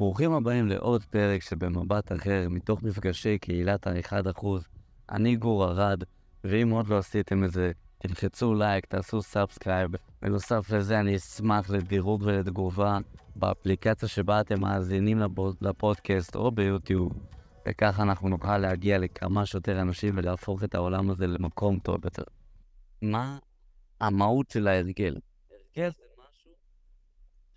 ברוכים הבאים לעוד פרק של במבט אחר, מתוך מפגשי קהילת ה-1%. אני גור ארד, ואם עוד לא עשיתם את זה, תלחצו לייק, תעשו סאבסקרייב. בנוסף לזה, אני אשמח לדירוג ולתגובה באפליקציה שבה אתם מאזינים לפודקאסט או ביוטיוב, וככה אנחנו נוכל להגיע לכמה שיותר אנשים ולהפוך את העולם הזה למקום טוב יותר. מה המהות של ההרגל? הרגל זה משהו,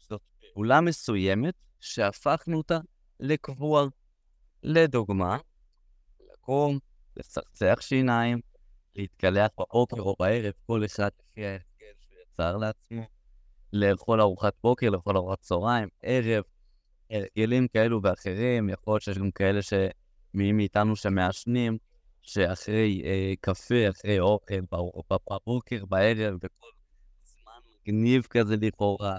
זאת פעולה מסוימת שהפכנו אותה לקבוע. לדוגמה, לקום, לצחצח שיניים, להתקלח בבוקר או בערב, כל אחד לפי ההרגל שהוא יצר לעצמו, לאכול ארוחת בוקר, לאכול ארוחת צהריים, ערב, הרגלים כאלו ואחרים, יכול להיות שיש גם כאלה שמי מאיתנו שמעשנים, שאחרי אה, קפה, אחרי אוכל, בבוקר, בערב, בכל זמן מגניב כזה לכאורה,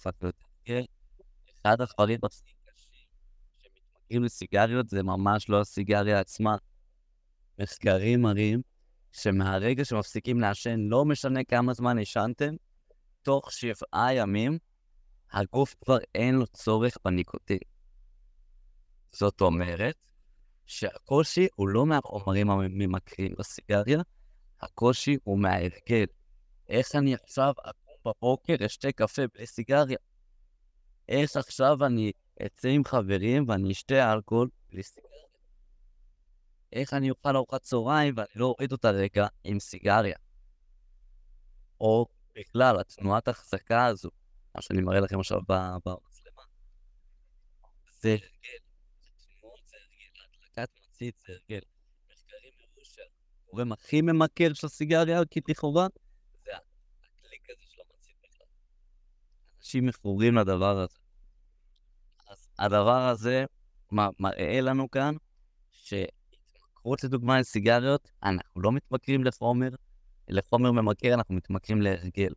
הפך להיות הרגל. אחד הדברים הכי קשים שמתמכרים לסיגריות זה ממש לא הסיגריה עצמה. מחקרים מראים שמהרגע שמפסיקים לעשן, לא משנה כמה זמן עישנתם, תוך שבעה ימים הגוף כבר אין לו צורך בניקוטין. זאת אומרת שהקושי הוא לא מהחומרים הממכרים בסיגריה, הקושי הוא מההרגל. איך אני עכשיו בבוקר, אשתה קפה בלי סיגריה? איך עכשיו אני אצא עם חברים ואני אשתה אלכוהול בלי סיגריה? איך אני אוכל ארוחת צהריים ואני לא אוריד אותה רגע עם סיגריה? או בכלל, התנועת החזקה הזו, מה שאני מראה לכם עכשיו במצלמה, זה הרגל. תנועות זה הרגל, הדלקת מצית זה הרגל. מחקרים הראו שהגורם הכי ממכר של הסיגריה, כי לכאורה, זה הקליק הזה של המצית בכלל. אנשים מכורים לדבר הזה. אז הדבר הזה מראה לנו כאן שהתמכרות לדוגמה לסיגריות, אנחנו לא מתמכרים לחומר, לחומר ממכר, אנחנו מתמכרים להרגל.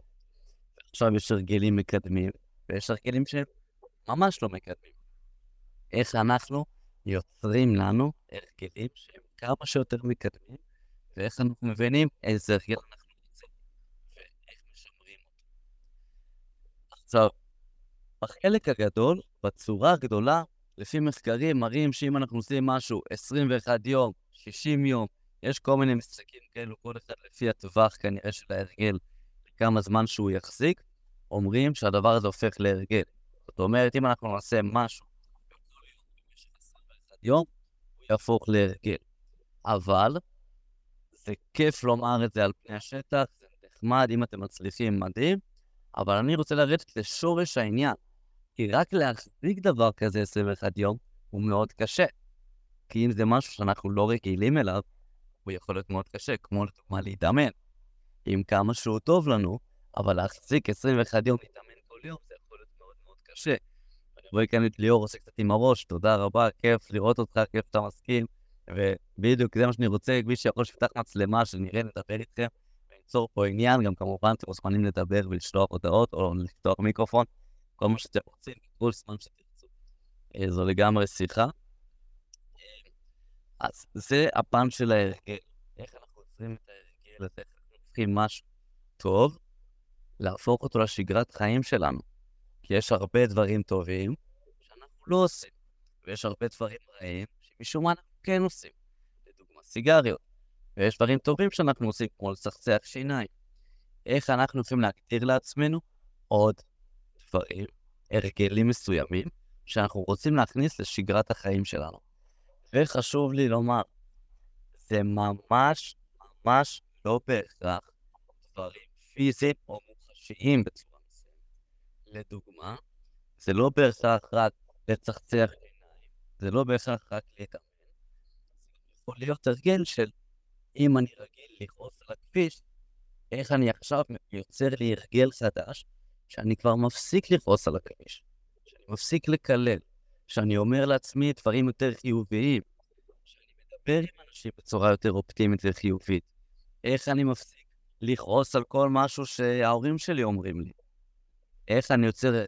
עכשיו יש הרגלים מקדמים, ויש הרגלים שהם ממש לא מקדמים. איך אנחנו יוצרים לנו הרגלים שהם כמה שיותר מקדמים, ואיך אנחנו מבינים איזה הרגל אנחנו רוצים, ואיך משמרים אותו. עכשיו, בחלק הגדול, בצורה הגדולה, לפי מחקרים מראים שאם אנחנו עושים משהו 21 יום, 60 יום, יש כל מיני משחקים כאלו, כל אחד לפי הטווח כנראה של ההרגל, כמה זמן שהוא יחזיק, אומרים שהדבר הזה הופך להרגל. זאת אומרת, אם אנחנו נעשה משהו יום, הוא יהפוך להרגל. אבל זה כיף לומר את זה על פני השטח, זה נחמד, אם אתם מצליחים, מדהים, אבל אני רוצה לרדת לשורש העניין. כי רק להחזיק דבר כזה 21 יום הוא מאוד קשה. כי אם זה משהו שאנחנו לא רגילים אליו, הוא יכול להיות מאוד קשה, כמו לדוגמה להתאמן. עם כמה שהוא טוב לנו, אבל להחזיק 21 יום להתאמן כל יום, זה יכול להיות מאוד מאוד קשה. אני רואה כאן את ליאור עושה קצת עם הראש, תודה רבה, כיף לראות אותך, כיף שאתה מסכים. ובדיוק זה מה שאני רוצה, מי שיכול שפתח מצלמה, שנראה, נדבר איתכם, וניצור פה עניין, גם כמובן אתם מוזמנים לדבר ולשלוח הודעות, או לפתוח מיקרופון, כל מה שאתם רוצים, כל זמן שתרצו. אה, זו לגמרי שיחה. אז זה הפן של ההרגל. איך אנחנו עוצרים את ההרגל הזה, אנחנו הופכים משהו טוב, להפוך אותו לשגרת חיים שלנו. כי יש הרבה דברים טובים שאנחנו לא עושים, ויש הרבה דברים רעים שמשום מה אנחנו כן עושים. לדוגמה, סיגריות. ויש דברים טובים שאנחנו עושים, כמו לצחצח שיניים. איך אנחנו יכולים להגדיר לעצמנו עוד דברים, הרגלים מסוימים, שאנחנו רוצים להכניס לשגרת החיים שלנו. וחשוב לי לומר, זה ממש ממש לא בהכרח דברים פיזיים או מוחשיים בצורה מסוימת. לדוגמה, זה לא בהכרח רק לצחצח עיניים, זה לא בהכרח רק להתאמן. זה יכול להיות הרגל של אם אני רגיל לכעוס על הכביש, איך אני עכשיו יוצר לי הרגל חדש, שאני כבר מפסיק לכעוס על הכביש, שאני מפסיק לקלל, שאני אומר לעצמי דברים יותר חיוביים, שאני מדבר עם אנשים בצורה יותר אופטימית וחיובית. איך אני מפסיק לכעוס על כל משהו שההורים שלי אומרים לי? איך אני יוצר?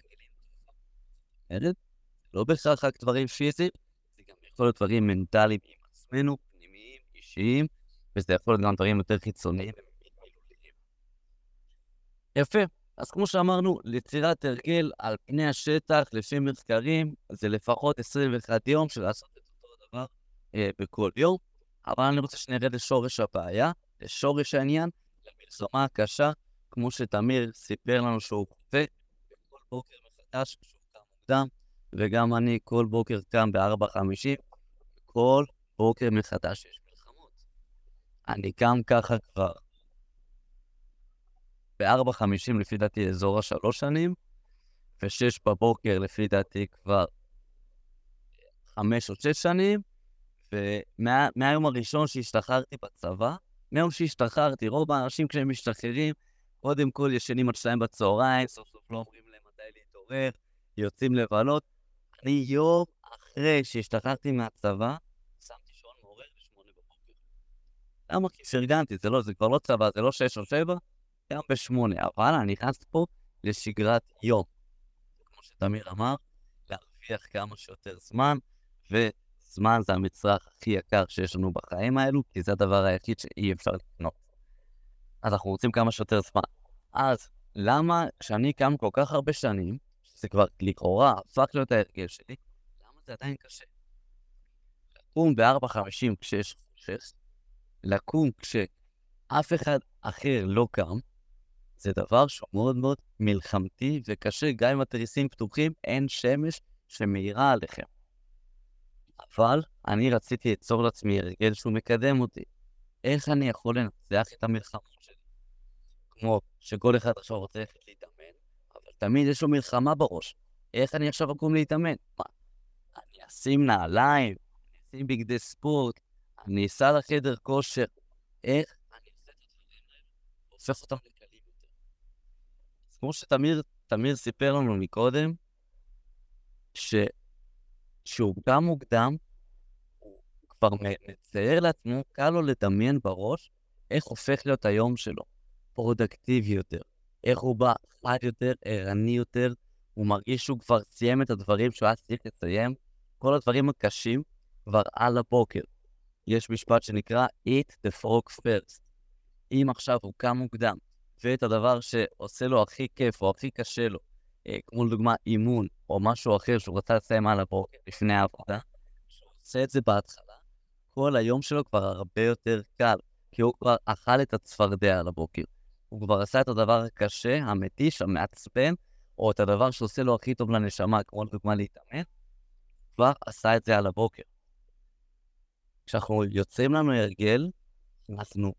לא בהכרח רק דברים פיזיים, זה גם יכול להיות דברים מנטליים עם עצמנו, פנימיים, אישיים, וזה יכול להיות גם דברים יותר חיצוניים. יפה. אז כמו שאמרנו, ליצירת הרגל על פני השטח, לפי מחקרים, זה לפחות 21 יום של לעשות את אותו דבר אה, בכל יום. אבל אני רוצה שנרד לשורש הבעיה, לשורש העניין, למלחמה הקשה, כמו שתמיר סיפר לנו שהוא כותב כל בוקר מחדש, כשהוא קם מוקדם, וגם אני כל בוקר קם ב-4.50, כל בוקר מחדש יש. אני קם ככה כבר ב-4.50 לפי דעתי אזור השלוש שנים, ו-6 בבוקר לפי דעתי כבר חמש או שש שנים, ומהיום הראשון שהשתחררתי בצבא, מהיום שהשתחררתי, רוב האנשים כשהם משתחררים, קודם כל ישנים עד שתיים בצהריים, סוף סוף לא אומרים להם מתי להתעורר, יוצאים לבלות. אני יום אחרי שהשתחררתי מהצבא, שמתי שעון מעורר בשמונה בבוקר. כי פרגנתי, זה לא, זה כבר לא צבא, זה לא שש או שבע, גם בשמונה. אבל אני נכנס פה לשגרת יום. כמו שתמיר אמר, להרוויח כמה שיותר זמן, וזמן זה המצרך הכי יקר שיש לנו בחיים האלו, כי זה הדבר היחיד שאי אפשר לקנות. אז אנחנו רוצים כמה שיותר זמן. אז למה כשאני קם כל כך הרבה שנים, שזה כבר לכאורה הפך להיות ההרגל שלי, למה זה עדיין קשה? לקום ב-4.50 כשיש חושך, לקום כשאף אחד אחר לא קם, זה דבר שהוא מאוד מאוד מלחמתי וקשה, גם אם התריסים פתוחים, אין שמש שמאירה עליכם. אבל אני רציתי ליצור לעצמי הרגל שהוא מקדם אותי. איך אני יכול לנצח את המלחמות שלי? כמו שכל אחד עכשיו רוצה ללכת להתאמן, אבל תמיד יש לו מלחמה בראש. איך אני עכשיו אקום להתאמן? מה, אני אשים נעליים, אני אשים בגדי ספורט, אני אסע לחדר כושר. איך אני עושה את הדברים האלה? הופך אותם לקלים יותר. אז כמו שתמיר סיפר לנו מקודם, שכשהוא קם מוקדם, הוא כבר מצייר לעצמו, קל לו לדמיין בראש איך הופך להיות היום שלו, פרודוקטיבי יותר, איך הוא בא חד יותר, ערני יותר, הוא מרגיש שהוא כבר סיים את הדברים שהוא היה צריך לסיים, כל הדברים הקשים כבר על הבוקר. יש משפט שנקרא eat the frog first. אם עכשיו הוא קם מוקדם, ואת הדבר שעושה לו הכי כיף או הכי קשה לו, אה, כמו לדוגמה אימון או משהו אחר שהוא רצה לסיים על הבוקר לפני העבודה, כשהוא עושה את זה בהתחלה, כל היום שלו כבר הרבה יותר קל, כי הוא כבר אכל את הצפרדע על הבוקר. הוא כבר עשה את הדבר הקשה, המתיש, המעצבן, או את הדבר שעושה לו הכי טוב לנשמה, כמו לדוגמה להתאמן, כבר עשה את זה על הבוקר. כשאנחנו יוצאים לנו הרגל, אנחנו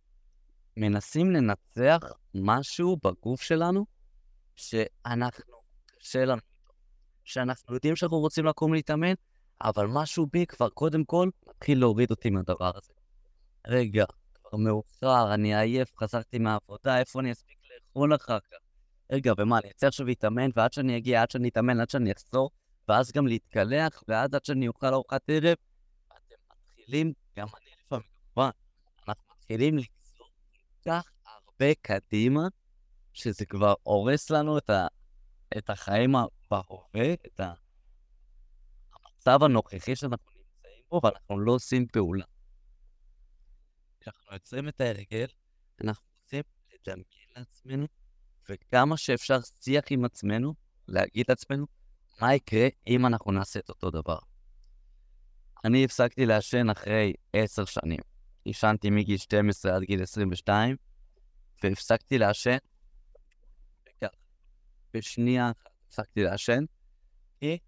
מנסים לנצח משהו בגוף שלנו שאנחנו, קשה לנו. שאנחנו יודעים שאנחנו רוצים לקום להתאמן, אבל משהו בי כבר קודם כל מתחיל להוריד אותי מהדבר הזה. רגע, כבר מאוחר, אני עייף, חזרתי מהעבודה, איפה אני אספיק לאכול אחר כך? רגע, ומה, אני אצא עכשיו להתאמן, ועד שאני אגיע, עד שאני אתאמן, עד שאני אחזור, ואז גם להתקלח, ואז עד שאני אוכל ארוחת ערב, מתחילים, גם אני לפעמים, כמובן, אנחנו מתחילים לגזור כל כך הרבה קדימה, שזה כבר הורס לנו את, ה, את החיים בהווה, את המצב הנוכחי שאנחנו נמצאים בו, ואנחנו לא עושים פעולה. כשאנחנו יוצרים את ההרגל, אנחנו רוצים לדמיין לעצמנו וכמה שאפשר שיח עם עצמנו, להגיד לעצמנו, מה יקרה אם אנחנו נעשה את אותו דבר. אני הפסקתי לעשן אחרי עשר שנים. עישנתי מגיל 12 עד גיל 22, והפסקתי לעשן, בשנייה הפסקתי לעשן, כי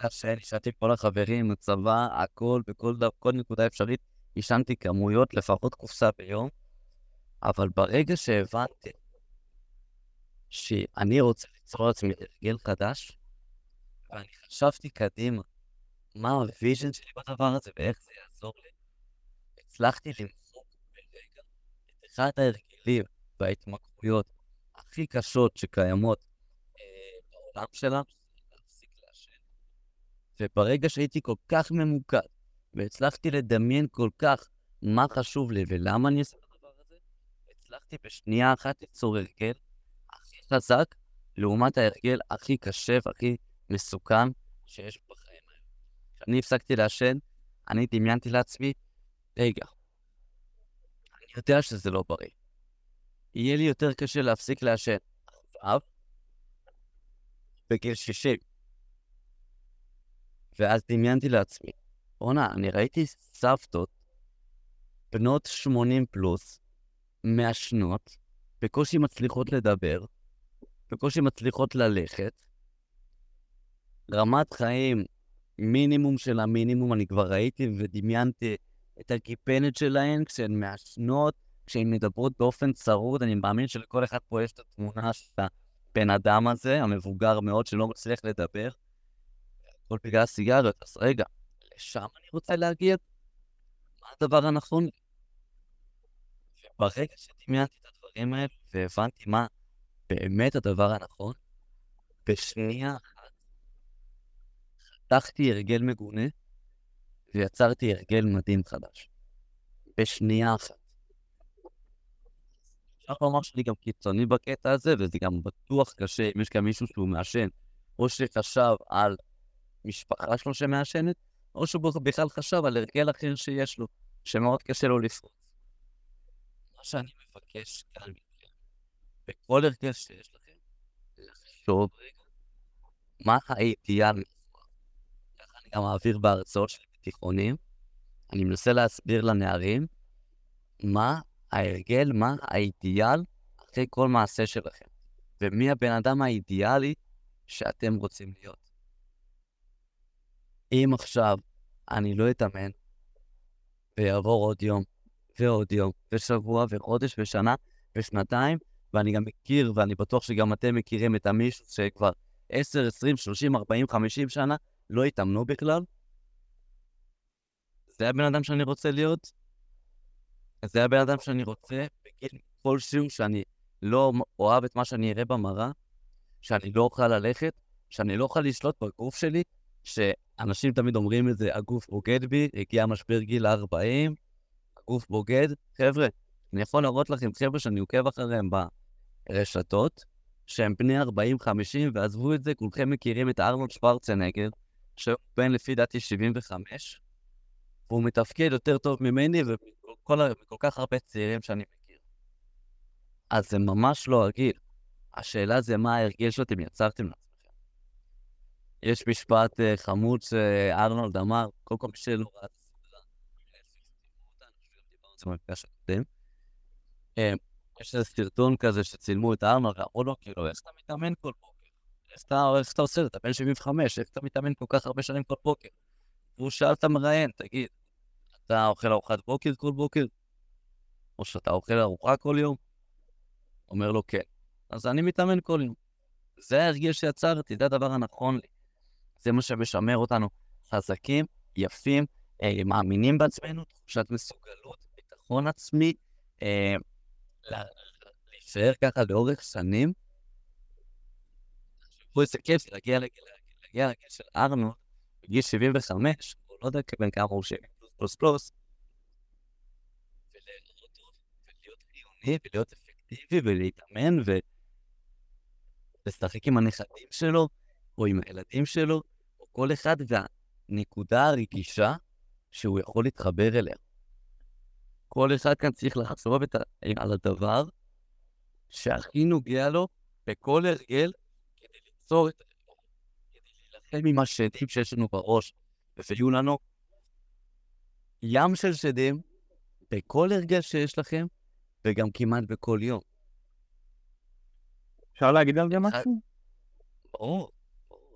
לעשן, עישנתי כל החברים, הצבא, הכל, בכל כל נקודה אפשרית, עישנתי כמויות, לפחות קופסה ביום, אבל ברגע שהבנתי שאני רוצה ליצור לעצמי הרגל חדש, ואני חשבתי קדימה מה ה vision שלי בדבר הזה ואיך זה יעזור לי, הצלחתי למחוק ברגע את אחד ההרגלים וההתמכרויות הכי קשות שקיימות אה, בעולם שלנו, להפסיק לעשן. וברגע שהייתי כל כך ממוקד, והצלחתי לדמיין כל כך מה חשוב לי ולמה אני עושה הצלחתי בשנייה אחת ליצור הרגל הכי חזק, לעומת ההרגל הכי קשה והכי מסוכן שיש בחיים. כשאני הפסקתי לעשן, אני דמיינתי לעצמי, רגע, אני יודע שזה לא בריא. יהיה לי יותר קשה להפסיק לעשן. עכשיו, בגיל 60. ואז דמיינתי לעצמי, בואנה, אני ראיתי סבתות, בנות 80 פלוס, מעשנות, בקושי מצליחות לדבר, בקושי מצליחות ללכת, רמת חיים מינימום של המינימום, אני כבר ראיתי ודמיינתי את הגיפנת שלהן כשהן מעשנות, כשהן מדברות באופן צרוד, אני מאמין שלכל אחד פה יש את התמונה של הבן אדם הזה, המבוגר מאוד, שלא מצליח לדבר. הכל בגלל הסיגריות, אז רגע, לשם אני רוצה להגיע? מה הדבר הנכון? וברגע שדמיינתי את הדברים האלה והבנתי מה באמת הדבר הנכון, בשנייה חתכתי הרגל מגונה ויצרתי הרגל מדהים חדש. בשנייה אחת. אפשר לומר שאני גם קיצוני בקטע הזה, וזה גם בטוח קשה אם יש גם מישהו שהוא מעשן, או שחשב על משפחה שלו שמעשנת, או שהוא בכלל חשב על הרגל אחר שיש לו, שמאוד קשה לו לפרוץ. מה שאני מבקש כאן מכם, בכל הרגל שיש לכם, לחשוב רגע מה האידיאל אני גם מעביר בהרצאות שלי בתיכונים. אני מנסה להסביר לנערים מה ההרגל, מה האידיאל אחרי כל מעשה שלכם, ומי הבן אדם האידיאלי שאתם רוצים להיות. אם עכשיו אני לא אתאמן, ויעבור עוד יום, ועוד יום, ושבוע, וחודש, ושנה, ושנתיים, ואני גם מכיר, ואני בטוח שגם אתם מכירים את המישהו שכבר 10, 20, 30, 40, 50 שנה לא התאמנו בכלל, זה הבן אדם שאני רוצה להיות? זה הבן אדם שאני רוצה בגיל כלשהו, שאני לא אוהב את מה שאני אראה במראה, שאני לא אוכל ללכת, שאני לא אוכל לשלוט בגוף שלי, שאנשים תמיד אומרים את זה, הגוף בוגד בי, הגיע משבר גיל 40, הגוף בוגד. חבר'ה, אני יכול להראות לכם חבר'ה שאני עוקב אחריהם ברשתות, שהם בני 40-50, ועזבו את זה, כולכם מכירים את ארנולד שוורצנגר, שהוא בן לפי דעתי 75, והוא מתפקד יותר טוב ממני ומכל כך הרבה צעירים שאני מכיר. אז זה ממש לא הגיל. השאלה זה מה ההרגל שאתם יצרתם לעצמכם. יש משפט uh, חמוד שארנולד אמר, קודם כל מי שלא ראה אה, יש איזה סרטון כזה שצילמו את ארנולד, ואמרו לו, כאילו, איך אתה מתאמן כל בוקר? איך אתה עושה את זה? אתה בן 75, איך אתה מתאמן כל כך הרבה שנים כל בוקר? והוא שאל את המראיין, תגיד, אתה אוכל ארוחת בוקר כל בוקר? או שאתה אוכל ארוחה כל יום? אומר לו, כן. אז אני מתאמן כל יום. זה ההרגל שיצרתי, זה הדבר הנכון לי. זה מה שמשמר אותנו חזקים, יפים, אה, מאמינים בעצמנו, תחושת מסוגלות, ביטחון עצמי, אה, להישאר ככה לאורך שנים. תחשבו איזה כיף זה להגיע לגיל של ארנולד בגיל 75, או לא יודע בן כמה הוא 70 פלוס פלוס פלוס, ולהיות ולהיות אפקטיבי ולהתאמן ולשחק עם הנכדים שלו, או עם הילדים שלו, או כל אחד והנקודה הרגישה שהוא יכול להתחבר אליה. כל אחד כאן צריך לחשוב. על הדבר שהכי נוגע לו בכל הרגל כדי ליצור את להילחם עם השדים שיש לנו בראש, ויהיו לנו ים של שדים בכל הרגל שיש לכם, וגם כמעט בכל יום. אפשר להגיד על זה משהו? ברור,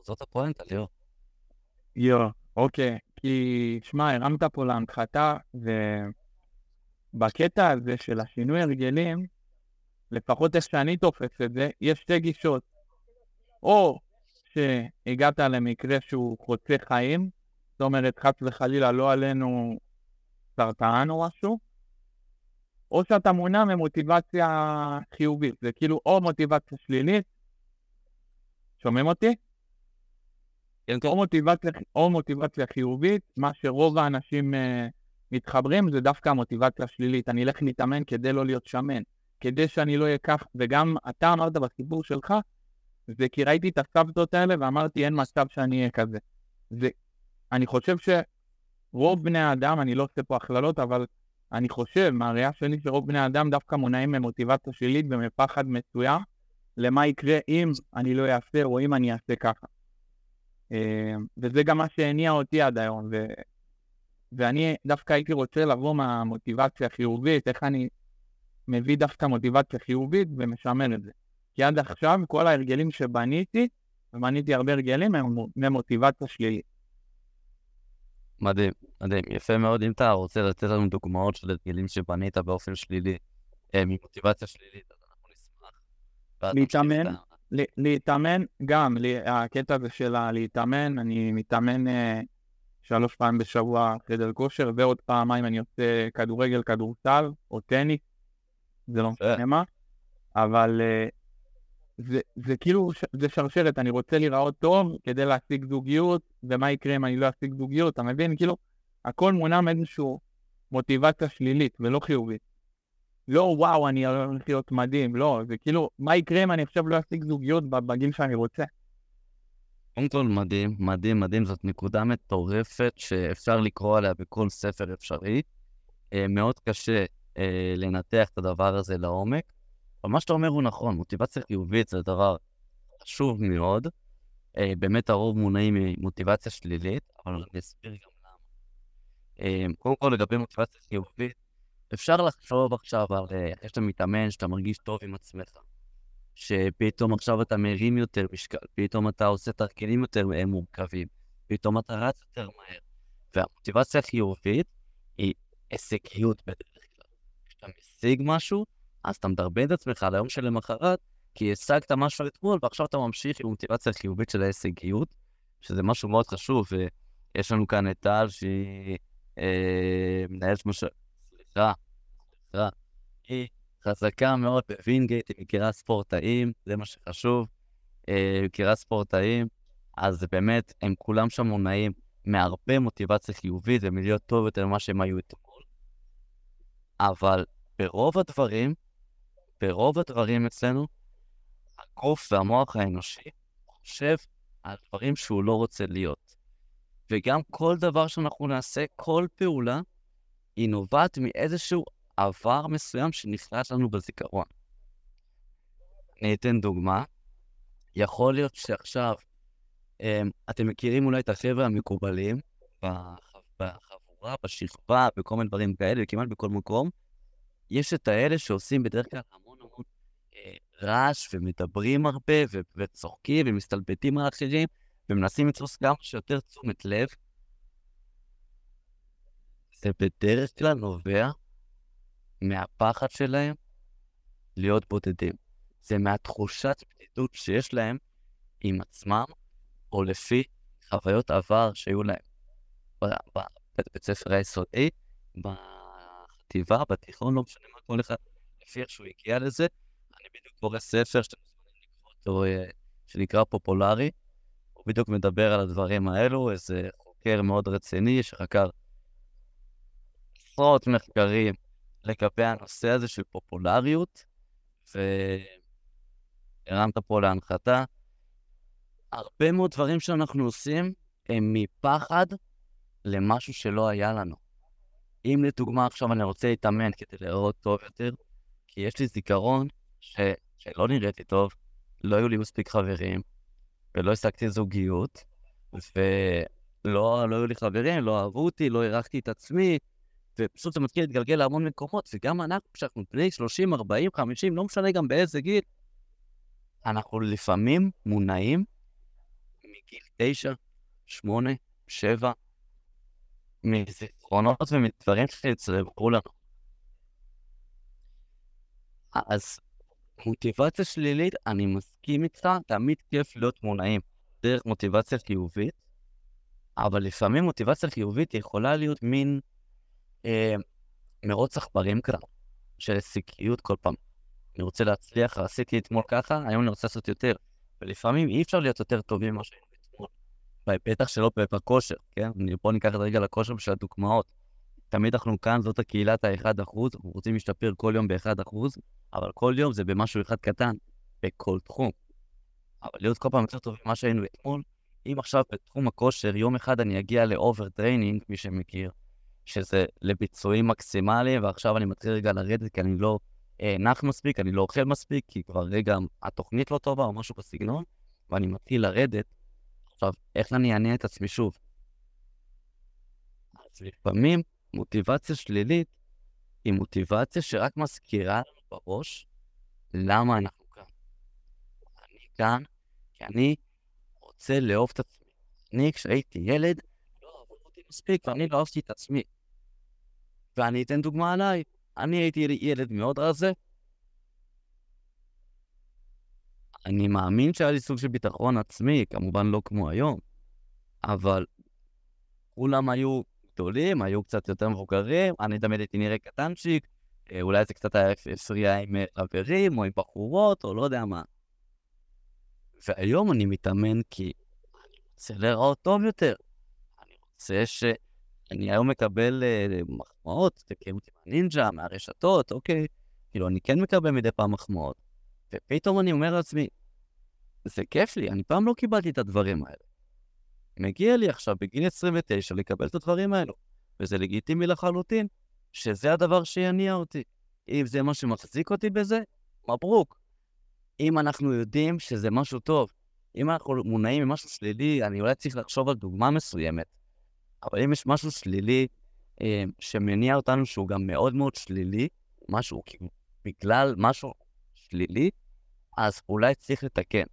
זאת הפואנטה, ליאור. יו, אוקיי. כי, שמע, הרמת פה להנחתה, ובקטע הזה של השינוי הרגלים, לפחות איך שאני תופס את זה, יש שתי גישות. או שהגעת למקרה שהוא חוצה חיים, זאת אומרת, חס וחלילה, לא עלינו סרטן או משהו, או שאתה מונע ממוטיבציה חיובית, זה כאילו או מוטיבציה שלילית, שומעים אותי? כן, כן. או מוטיבציה, או מוטיבציה חיובית, מה שרוב האנשים uh, מתחברים זה דווקא המוטיבציה השלילית. אני אלך להתאמן כדי לא להיות שמן, כדי שאני לא כך, וגם אתה אמרת בסיפור שלך, זה כי ראיתי את הסבתות האלה ואמרתי, אין מצב שאני אהיה כזה. ואני חושב שרוב בני האדם, אני לא עושה פה הכללות, אבל אני חושב, מהראייה שלי שרוב בני אדם דווקא מונעים ממוטיבציה שלילית ומפחד מסוים למה יקרה אם אני לא אעשה או אם אני אעשה ככה. אה, וזה גם מה שהניע אותי עד היום, ו... ואני דווקא הייתי רוצה לבוא מהמוטיבציה החיובית, איך אני מביא דווקא מוטיבציה חיובית ומשמר את זה. כי עד עכשיו כל ההרגלים שבניתי, ובניתי הרבה הרגלים, הם ממוטיבציה שלילית. מדהים, מדהים. יפה מאוד. אם אתה רוצה לתת לנו דוגמאות של הרגלים שבנית באופן שלילי, אה, ממוטיבציה שלילית, אז אנחנו נשמח. להתאמן, להתאמן גם, הקטע הזה של להתאמן, אני מתאמן אה, שלוש פעמים בשבוע חדר כושר, ועוד פעמיים אני עושה כדורגל, כדורסל, או טניס, זה לא משנה מה, אבל אה, זה, זה כאילו, זה שרשרת, אני רוצה להיראות טוב כדי להשיג זוגיות, ומה יקרה אם אני לא אשיג זוגיות, אתה מבין? כאילו, הכל מונע מאיזושהי מוטיבציה שלילית ולא חיובית. לא וואו, אני הולך להיות מדהים, לא, זה כאילו, מה יקרה אם אני עכשיו לא אשיג זוגיות בגיל שאני רוצה? קודם כל מדהים, מדהים, מדהים, זאת נקודה מטורפת שאפשר לקרוא עליה בכל ספר אפשרי. אה, מאוד קשה אה, לנתח את הדבר הזה לעומק, אבל מה שאתה אומר הוא נכון, מוטיבציה חיובית זה דבר חשוב מאוד. אה, באמת הרוב מונעים ממוטיבציה שלילית, אבל אני אסביר גם למה. אה, קודם כל לגבי מוטיבציה חיובית, אפשר לחשוב עכשיו על איך אה, שאתה מתאמן, שאתה מרגיש טוב עם עצמך. שפתאום עכשיו אתה מרים יותר משקל, פתאום אתה עושה תרגילים יותר מורכבים, פתאום אתה רץ יותר מהר. והמוטיבציה החיובית היא הישגיות בדרך כלל. כשאתה משיג משהו, אז אתה מדרבן את עצמך ליום שלמחרת, כי השגת משהו אתמול, ועכשיו אתה ממשיך עם מוטיבציה חיובית של ההישגיות, שזה משהו מאוד חשוב, ויש לנו כאן את טל, שהיא אה, מנהלת משהו... סליחה, סליחה. היא חזקה מאוד בווינגייט, היא מכירה ספורטאים, זה מה שחשוב. אה, מכירה ספורטאים, אז באמת, הם כולם שם מונעים מהרבה מוטיבציה חיובית ומלהיות טוב יותר ממה שהם היו אתמול. אבל ברוב הדברים, ברוב הדברים אצלנו, הגוף והמוח האנושי חושב על דברים שהוא לא רוצה להיות. וגם כל דבר שאנחנו נעשה, כל פעולה, היא נובעת מאיזשהו עבר מסוים שנפרט לנו בזיכרון. אני אתן דוגמה. יכול להיות שעכשיו, אמ, אתם מכירים אולי את החבר'ה המקובלים בחבורה, בשכבה, בכל מיני דברים כאלה, וכמעט בכל מקום. יש את האלה שעושים בדרך כלל המון רעש, ומדברים הרבה, ו- וצוחקים, ומסתלבטים על אחרים, ומנסים לתפוס כמה שיותר תשומת לב. זה בדרך כלל נובע מהפחד שלהם להיות בודדים. זה מהתחושת בדידות שיש להם עם עצמם, או לפי חוויות עבר שהיו להם בבית ספר היסודי, בחטיבה, בתיכון, לא משנה מה כל אחד, לפי איך שהוא הגיע לזה. בדיוק קורא ספר שאתם מוזמנים לקרוא אותו, אה, שנקרא פופולרי. הוא בדיוק מדבר על הדברים האלו, איזה חוקר מאוד רציני שחקר עשרות מחקרים לגבי הנושא הזה של פופולריות, והרמת פה להנחתה. הרבה מאוד דברים שאנחנו עושים הם מפחד למשהו שלא היה לנו. אם לדוגמה עכשיו אני רוצה להתאמן כדי לראות טוב יותר, כי יש לי זיכרון ש... שלא נראיתי טוב, לא היו לי מספיק חברים, ולא השגתי זוגיות, ולא לא היו לי חברים, לא אהבו אותי, לא הערכתי את עצמי, ופשוט זה מתחיל להתגלגל להמון מקומות, וגם אנחנו, כשאנחנו בני 30, 40, 50, לא משנה גם באיזה גיל, אנחנו לפעמים מונעים מגיל 9, 8, 7, מזיכרונות ומדברים שיצרבו לנו. אז מוטיבציה שלילית, אני מסכים איתך, תמיד כיף להיות מונעים דרך מוטיבציה חיובית, אבל לפעמים מוטיבציה חיובית יכולה להיות מין אה, מרוץ עכברים כאן, של הישגיות כל פעם. אני רוצה להצליח, עשיתי אתמול ככה, היום אני רוצה לעשות יותר. ולפעמים אי אפשר להיות יותר טובים ממה שהיינו אתמול. בטח שלא בכושר, כן? בואו ניקח את רגע לכושר בשביל הדוגמאות. תמיד אנחנו כאן, זאת הקהילת ה-1%, אנחנו רוצים להשתפר כל יום ב-1%, אבל כל יום זה במשהו אחד קטן, בכל תחום. אבל להיות כל פעם יותר טוב ממה שהיינו אתמול, אם עכשיו בתחום הכושר, יום אחד אני אגיע ל over training, מי שמכיר, שזה לביצועים מקסימליים, ועכשיו אני מתחיל רגע לרדת כי אני לא נח מספיק, אני לא אוכל מספיק, כי כבר רגע התוכנית לא טובה או משהו בסגנון, ואני מתחיל לרדת. עכשיו, איך אני אענה את עצמי שוב? אז לפעמים מוטיבציה שלילית היא מוטיבציה שרק מזכירה לנו בראש למה אנחנו כאן. אני כאן כי אני רוצה לאהוב את עצמי. אני, כשהייתי ילד, לא אהבו אותי מספיק, ואני לא אהבתי את עצמי. ואני אתן דוגמה עליי. אני הייתי ילד מאוד רזה. אני מאמין שהיה לי סוג של ביטחון עצמי, כמובן לא כמו היום, אבל כולם היו גדולים, היו קצת יותר מבוגרים, אני תמיד הייתי נראה קטנצ'יק, אה, אולי זה קצת היה הפריע עם אה, חברים או עם בחורות, או לא יודע מה. והיום אני מתאמן כי אני רוצה להיראות טוב יותר. אני רוצה ש... אני היום מקבל uh, מחמאות, תקיים אותי מהנינג'ה, מהרשתות, אוקיי. כאילו, אני כן מקבל מדי פעם מחמאות. ופתאום אני אומר לעצמי, זה כיף לי, אני פעם לא קיבלתי את הדברים האלה. מגיע לי עכשיו בגיל 29 לקבל את הדברים האלו, וזה לגיטימי לחלוטין, שזה הדבר שיניע אותי. אם זה מה שמחזיק אותי בזה, מברוק. אם אנחנו יודעים שזה משהו טוב, אם אנחנו מונעים ממשהו שלילי, אני אולי צריך לחשוב על דוגמה מסוימת. אבל אם יש משהו שלילי אה, שמניע אותנו שהוא גם מאוד מאוד שלילי, משהו כאילו בגלל משהו שלילי, אז אולי צריך לתקן.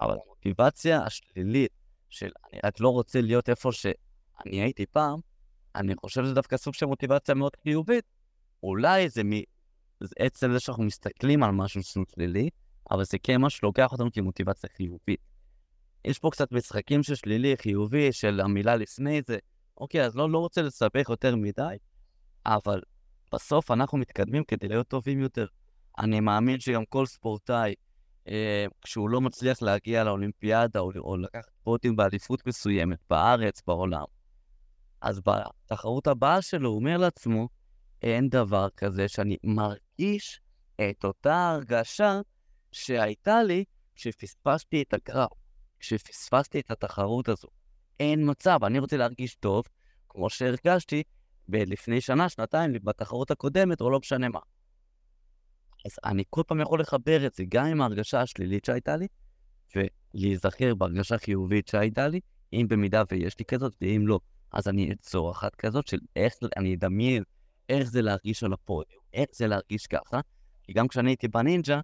אבל המוטיבציה השלילית של אני רק לא רוצה להיות איפה שאני הייתי פעם, אני חושב שזה דווקא סוג של מוטיבציה מאוד חיובית. אולי זה מעצם זה שאנחנו מסתכלים על משהו שהוא שלילי, אבל זה כן משהו שלוקח אותנו כמוטיבציה חיובית. יש פה קצת משחקים של שלילי, חיובי, של המילה לפני זה. אוקיי, אז לא, לא רוצה לסבך יותר מדי, אבל בסוף אנחנו מתקדמים כדי להיות טובים יותר. אני מאמין שגם כל ספורטאי, כשהוא לא מצליח להגיע לאולימפיאדה או, או לקחת פרוטים באליפות מסוימת, בארץ, בעולם, אז בתחרות הבאה שלו הוא אומר לעצמו, אין דבר כזה שאני מרגיש את אותה הרגשה שהייתה לי כשפספסתי את הקרב. כשפספסתי את התחרות הזו. אין מצב, אני רוצה להרגיש טוב, כמו שהרגשתי לפני שנה, שנתיים, בתחרות הקודמת, או לא משנה מה. אז אני כל פעם יכול לחבר את זה גם עם ההרגשה השלילית שהייתה לי, ולהיזכר בהרגשה חיובית שהייתה לי, אם במידה ויש לי כזאת, ואם לא, אז אני אצור אחת כזאת של איך, אני אדמיין איך זה להרגיש על הפודיום, איך זה להרגיש ככה, כי גם כשאני הייתי בנינג'ה,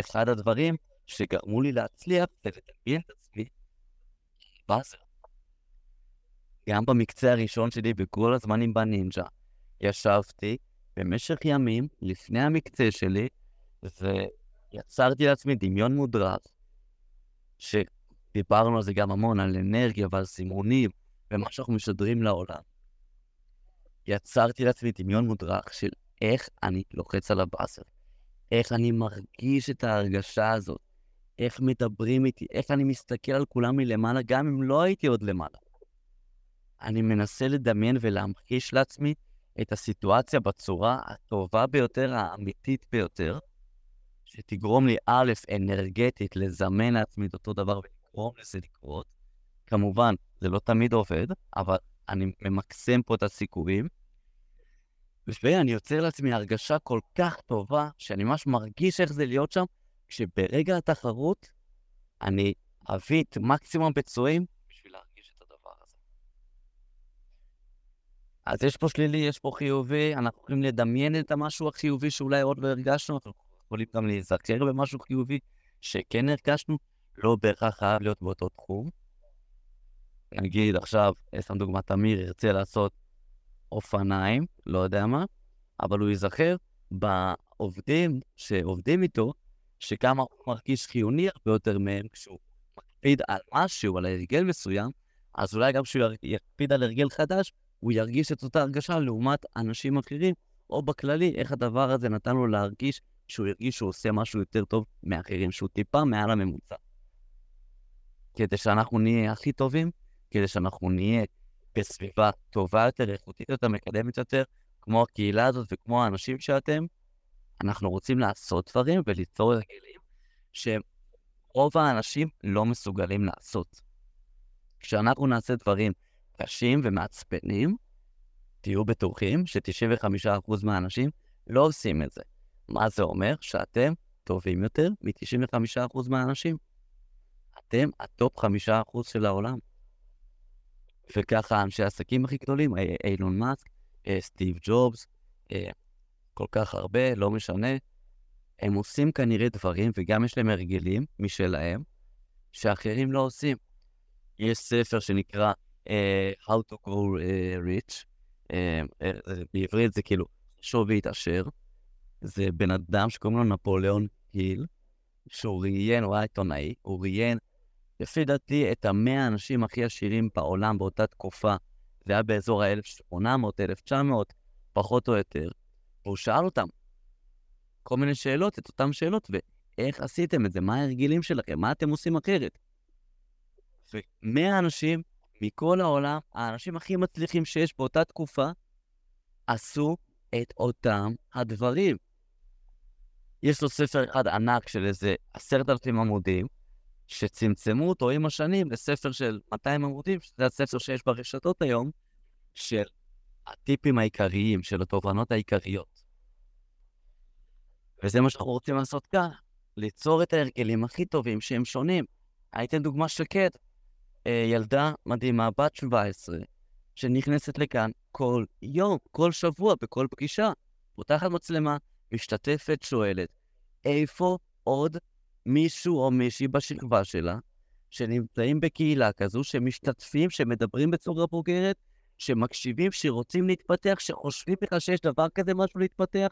אחד הדברים שגרמו לי להצליח זה לדמיין את עצמי באזר. גם במקצה הראשון שלי בכל הזמנים בנינג'ה, ישבתי במשך ימים לפני המקצה שלי, ויצרתי לעצמי דמיון מודרך, שדיברנו על זה גם המון, על אנרגיה ועל סימונים, ומה שאנחנו משדרים לעולם. יצרתי לעצמי דמיון מודרך של איך אני לוחץ על הבאסר, איך אני מרגיש את ההרגשה הזאת, איך מדברים איתי, איך אני מסתכל על כולם מלמעלה, גם אם לא הייתי עוד למעלה. אני מנסה לדמיין ולהמחיש לעצמי את הסיטואציה בצורה הטובה ביותר, האמיתית ביותר, שתגרום לי, א', אנרגטית, לזמן לעצמי את אותו דבר ולגרום לזה לקרות. כמובן, זה לא תמיד עובד, אבל אני ממקסם פה את הסיכויים. ואני יוצר לעצמי הרגשה כל כך טובה, שאני ממש מרגיש איך זה להיות שם, שברגע התחרות אני אביא את מקסימום ביצועים בשביל להרגיש את הדבר הזה. אז יש פה שלילי, יש פה חיובי, אנחנו יכולים לדמיין את המשהו החיובי שאולי עוד לא הרגשנו, אנחנו יכולים גם להיזכר במשהו חיובי שכן הרגשנו, לא בהכרח חייב להיות באותו תחום. נגיד עכשיו, סתם דוגמא, תמיר ירצה לעשות אופניים, לא יודע מה, אבל הוא ייזכר בעובדים שעובדים איתו, שכמה הוא מרגיש חיוני הרבה יותר מהם כשהוא מקפיד על משהו, על הרגל מסוים, אז אולי גם כשהוא יקפיד על הרגל חדש, הוא ירגיש את אותה הרגשה לעומת אנשים אחרים, או בכללי, איך הדבר הזה נתן לו להרגיש שהוא הרגיש שהוא עושה משהו יותר טוב מאחרים, שהוא טיפה מעל הממוצע. כדי שאנחנו נהיה הכי טובים, כדי שאנחנו נהיה בסביבה טובה יותר, איכותית יותר, מקדמת יותר, כמו הקהילה הזאת וכמו האנשים שאתם, אנחנו רוצים לעשות דברים וליצור הרגלים שרוב האנשים לא מסוגלים לעשות. כשאנחנו נעשה דברים קשים ומעצבנים, תהיו בטוחים ש-95% מהאנשים לא עושים את זה. מה זה אומר? שאתם טובים יותר מ-95% מהאנשים. אתם ה top 5% של העולם. וככה אנשי העסקים הכי גדולים, אה, אילון מאסק, אה, סטיב ג'ובס, אה, כל כך הרבה, לא משנה, הם עושים כנראה דברים, וגם יש להם הרגלים משלהם, שאחרים לא עושים. יש ספר שנקרא How to Go uh, Rich, uh, בעברית זה כאילו חשוב והתעשר, זה בן אדם שקוראים לו נפוליאון היל, שהוא ראיין, הוא היה עיתונאי, הוא ראיין, לפי דעתי, את המאה האנשים הכי עשירים בעולם באותה תקופה, זה היה באזור ה-1800, 1900, פחות או יותר, והוא שאל אותם כל מיני שאלות, את אותן שאלות, ואיך עשיתם את זה, מה ההרגילים שלכם, מה אתם עושים אחרת. ומאה אנשים מכל העולם, האנשים הכי מצליחים שיש באותה תקופה, עשו את אותם הדברים. יש לו ספר אחד ענק של איזה עשרת אלפים עמודים, שצמצמו אותו עם השנים לספר של 200 עמודים, שזה הספר שיש ברשתות היום, של הטיפים העיקריים, של התובנות העיקריות. וזה מה שאנחנו רוצים לעשות כאן, ליצור את ההרגלים הכי טובים שהם שונים. הייתם דוגמה של קט, אה, ילדה מדהימה, בת 17, שנכנסת לכאן כל יום, כל שבוע, בכל פגישה. פותחת מצלמה, משתתפת, שואלת, איפה עוד מישהו או מישהי בשכבה שלה, שנמצאים בקהילה כזו, שמשתתפים, שמדברים בצורה בוגרת, שמקשיבים, שרוצים להתפתח, שחושבים בכלל שיש דבר כזה משהו להתפתח?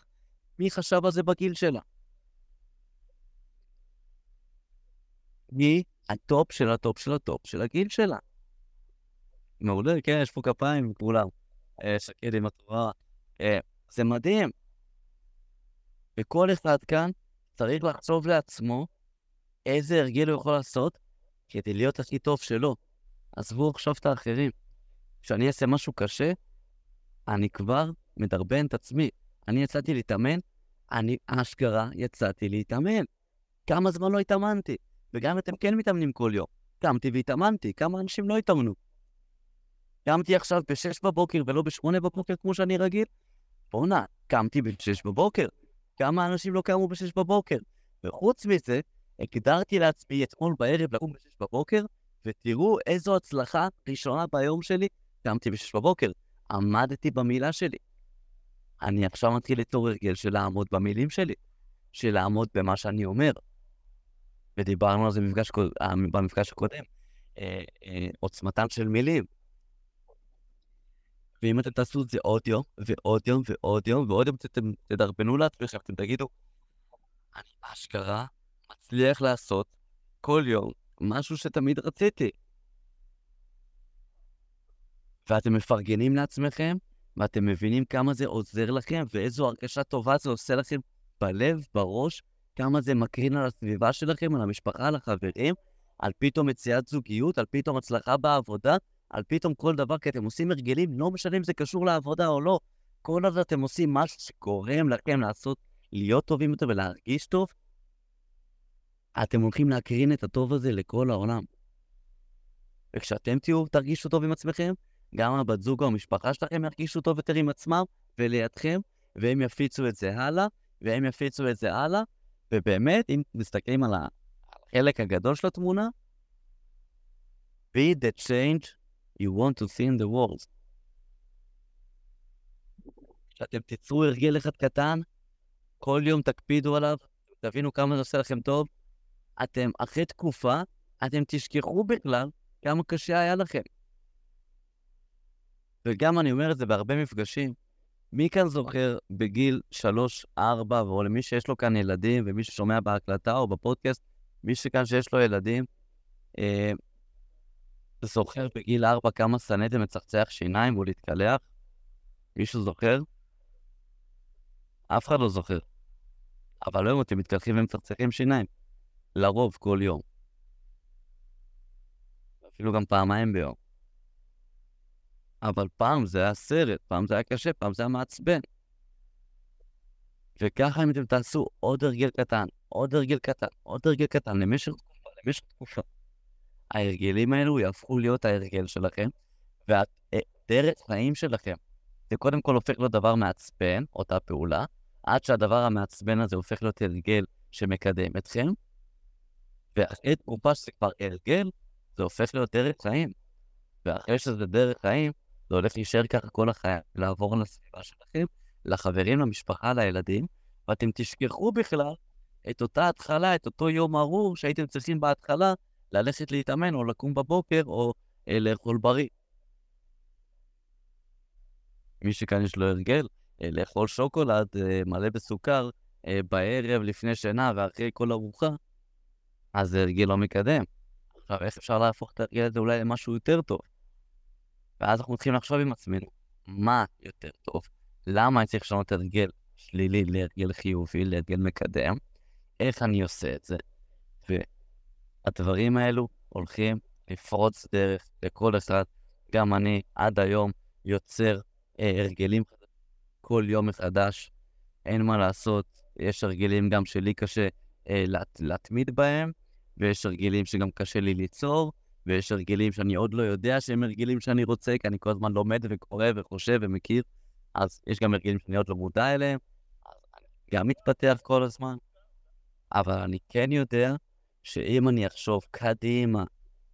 מי חשב על זה בגיל שלה? מי ה top של ה top של ה top של הגיל שלה? מעולה, כן, יש פה כפיים כולם. שקד עם התורה. אה, זה מדהים. וכל אחד כאן צריך לחשוב לעצמו איזה הרגל הוא יכול לעשות כדי להיות הכי טוב שלו. עזבו עכשיו את האחרים. כשאני אעשה משהו קשה, אני כבר מדרבן את עצמי. אני יצאתי להתאמן, אני אשכרה יצאתי להתאמן. כמה זמן לא התאמנתי? וגם אתם כן מתאמנים כל יום. קמתי והתאמנתי, כמה אנשים לא התאמנו? קמתי עכשיו ב-6 בבוקר ולא ב-8 בבוקר כמו שאני רגיל? בואנה, קמתי ב-6 בבוקר. כמה אנשים לא קמו ב-6 בבוקר? וחוץ מזה, הגדרתי לעצמי אתמול בערב לקום ב-6 בבוקר, ותראו איזו הצלחה ראשונה ביום שלי, קמתי ב-6 בבוקר. עמדתי במילה שלי. אני עכשיו מתחיל ליצור הרגל של לעמוד במילים שלי, של לעמוד במה שאני אומר. ודיברנו על זה במפגש, אה, במפגש הקודם, אה, אה, עוצמתן של מילים. ואם אתם תעשו את זה עוד יום, ועוד יום, ועוד יום, ועוד יום, אתם תדרבנו לעצמכם, אתם תגידו, אני אשכרה מצליח לעשות כל יום משהו שתמיד רציתי. ואתם מפרגנים לעצמכם, ואתם מבינים כמה זה עוזר לכם, ואיזו הרגשה טובה זה עושה לכם בלב, בראש, כמה זה מקרין על הסביבה שלכם, על המשפחה, על החברים, על פתאום מציאת זוגיות, על פתאום הצלחה בעבודה, על פתאום כל דבר, כי אתם עושים הרגלים, לא משנה אם זה קשור לעבודה או לא. כל הזמן אתם עושים משהו שגורם לכם לעשות, להיות טובים יותר ולהרגיש טוב, אתם הולכים להקרין את הטוב הזה לכל העולם. וכשאתם תהיו, תרגישו טוב עם עצמכם, גם הבת זוג או המשפחה שלכם ירגישו טוב יותר עם עצמם ולידכם, והם יפיצו את זה הלאה, והם יפיצו את זה הלאה, ובאמת, אם מסתכלים על החלק הגדול של התמונה, be the change you want to see in the world. כשאתם תיצרו הרגל אחד קטן, כל יום תקפידו עליו, תבינו כמה זה עושה לכם טוב, אתם, אחרי תקופה, אתם תשכחו בכלל כמה קשה היה לכם. וגם אני אומר את זה בהרבה מפגשים. מי כאן זוכר בגיל 3-4, או למי שיש לו כאן ילדים, ומי ששומע בהקלטה או בפודקאסט, מי שכאן שיש לו ילדים, אה, זוכר בגיל 4 כמה שנאתם מצחצח שיניים או להתקלח? מישהו זוכר? אף אחד לא זוכר. אבל היום אתם מתקלחים ומצחצחים שיניים. לרוב, כל יום. אפילו גם פעמיים ביום. אבל פעם זה היה סרט, פעם זה היה קשה, פעם זה היה מעצבן. וככה אם אתם תעשו עוד הרגל קטן, עוד הרגל קטן, עוד הרגל קטן, למשך תקופה, למשך תקופה, ההרגלים האלו יהפכו להיות ההרגל שלכם, והדרך חיים שלכם זה קודם כל הופך להיות דבר מעצבן, אותה פעולה, עד שהדבר המעצבן הזה הופך להיות הרגל שמקדם אתכם, ואחרי תקופה שזה כבר הרגל, זה הופך להיות דרך חיים. ואחרי שזה דרך חיים, זה הולך להישאר ככה כל החיים, לעבור לסביבה שלכם, לחברים, למשפחה, לילדים, ואתם תשכחו בכלל את אותה התחלה, את אותו יום ארור שהייתם צריכים בהתחלה ללכת להתאמן או לקום בבוקר או אה, לאכול בריא. מי שכאן יש לו הרגל, אה, לאכול שוקולד אה, מלא בסוכר אה, בערב לפני שינה ואחרי כל ארוחה, אז זה הרגל לא מקדם. עכשיו, איך אפשר להפוך את הרגל הזה אולי למשהו יותר טוב? ואז אנחנו מתחילים לחשוב עם עצמנו, מה יותר טוב? למה אני צריך לשנות הרגל שלילי להרגל חיובי, להרגל מקדם? איך אני עושה את זה? והדברים האלו הולכים לפרוץ דרך לכל אחד. גם אני עד היום יוצר אה, הרגלים כל יום מחדש. אין מה לעשות, יש הרגלים גם שלי קשה אה, להת, להתמיד בהם, ויש הרגלים שגם קשה לי ליצור, ויש הרגלים שאני עוד לא יודע שהם הרגלים שאני רוצה, כי אני כל הזמן לומד וקורא וחושב ומכיר, אז יש גם הרגלים שאני עוד לא מודע אליהם, גם מתפתח כל הזמן. אבל אני כן יודע שאם אני אחשוב קדימה